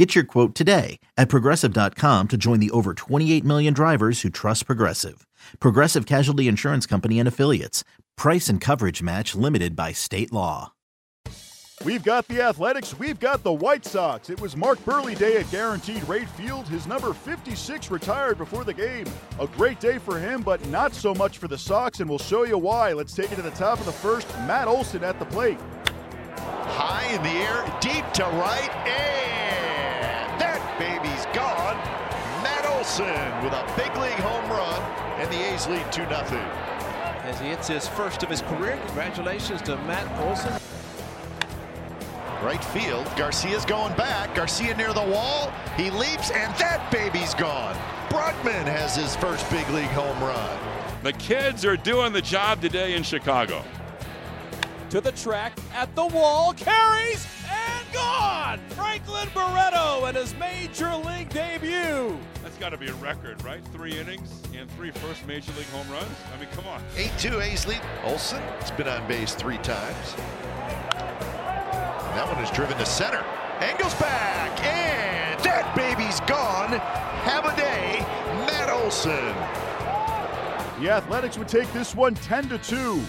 Get your quote today at progressive.com to join the over 28 million drivers who trust Progressive. Progressive Casualty Insurance Company and Affiliates. Price and coverage match limited by state law. We've got the Athletics, we've got the White Sox. It was Mark Buehrle Day at Guaranteed Rate Field. His number 56 retired before the game. A great day for him, but not so much for the Sox, and we'll show you why. Let's take it to the top of the first. Matt Olson at the plate. High in the air, deep to right, and that baby's gone. Matt Olson with a big league home run, and the A's lead 2 0. As he hits his first of his career, congratulations to Matt Olson. Right field, Garcia's going back. Garcia near the wall. He leaps, and that baby's gone. Brugman has his first big league home run. The kids are doing the job today in Chicago. To the track, at the wall, carries, and gone! Franklin Barreto and his major league debut. That's got to be a record, right? Three innings and three first major league home runs. I mean, come on. 8 2 A's lead. Olson has been on base three times. And that one is driven to center. Engel's back, and that baby's gone. Have a day, Matt Olson. The Athletics would take this one 10 to 2.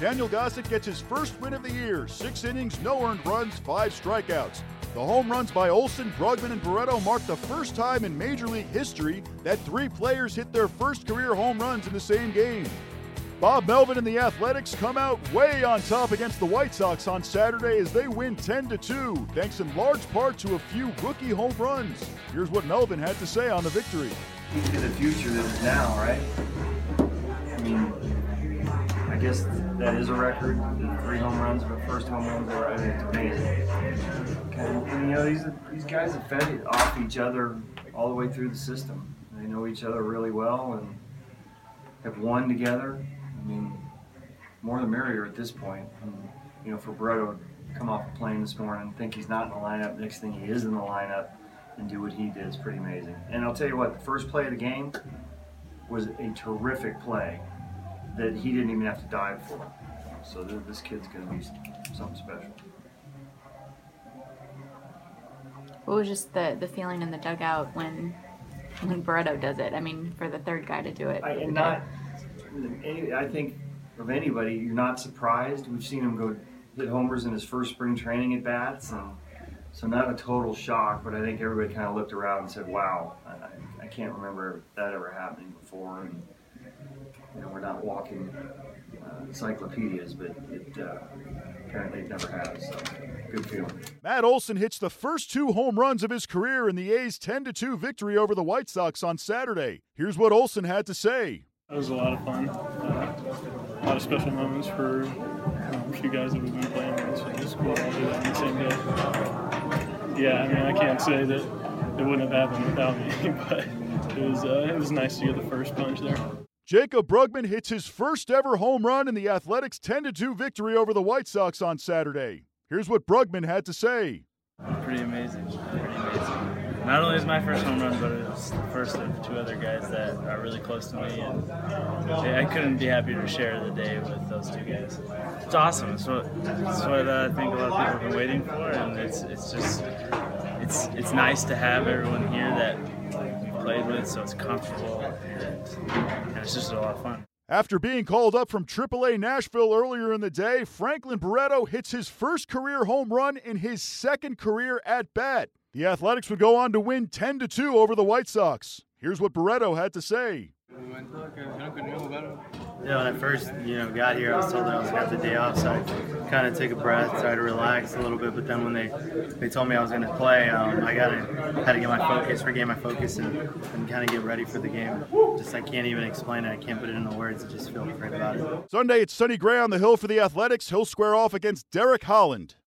Daniel Gossett gets his first win of the year. Six innings, no earned runs, five strikeouts. The home runs by Olson, Brugman, and Barreto mark the first time in Major League history that three players hit their first career home runs in the same game. Bob Melvin and the Athletics come out way on top against the White Sox on Saturday as they win 10 to 2, thanks in large part to a few rookie home runs. Here's what Melvin had to say on the victory. The future is now, right? Guess that is a record. Three home runs, but first home runs ever. I mean, it's amazing. And, and, you know, these these guys have fed off each other all the way through the system. They know each other really well and have won together. I mean, more the merrier at this point. And, you know, for Barreto to come off the plane this morning think he's not in the lineup, next thing he is in the lineup and do what he did is pretty amazing. And I'll tell you what, the first play of the game was a terrific play that he didn't even have to dive for. So th- this kid's going to be something special. What was just the, the feeling in the dugout when when Barreto does it? I mean, for the third guy to do it. I, and not, any, I think of anybody, you're not surprised. We've seen him go hit homers in his first spring training at bats, and so not a total shock. But I think everybody kind of looked around and said, "Wow, I, I can't remember that ever happening before." And you know, we're not walking uh, encyclopedias, but it uh, apparently it never has. So good feeling. Matt Olson hits the first two home runs of his career in the A's 10 2 victory over the White Sox on Saturday. Here's what Olson had to say. That was a lot of fun. Uh, a lot of special moments for um, a few guys that we've been playing with. So it was cool to all do that on the same day. Yeah, I mean, I can't say that it wouldn't have happened without me, but it was uh, it was nice to get the first punch there. Jaycob Brugman hits his first ever home run in the Athletics 10 2 victory over the White Sox on Saturday. Here's what Brugman had to say. Pretty amazing. Not only is my first home run, but it's the first of two other guys that are really close to me, and I couldn't be happier to share the day with those two guys. It's awesome. It's what, it's what uh, I think a lot of people have been waiting for, and it's it's just it's it's nice to have everyone here that played with, so it's comfortable and, and it's just a lot of fun. After being called up from AAA Nashville earlier in the day, Franklin Barreto hits his first career home run in his second career at bat. The Athletics would go on to win 10 2 over the White Sox. Here's what Barreto had to say. Yeah, when I first, you know, got here, I was told that I was got the day off, so I kind of took a breath, tried to relax a little bit. But then when they they told me I was going to play, um, I got to had to get my focus, regain my focus, and, and kind of get ready for the game. Just I can't even explain it. I can't put it into words. I just feel great about it. Sunday, it's Sonny Gray on the hill for the Athletics. He'll square off against Derek Holland.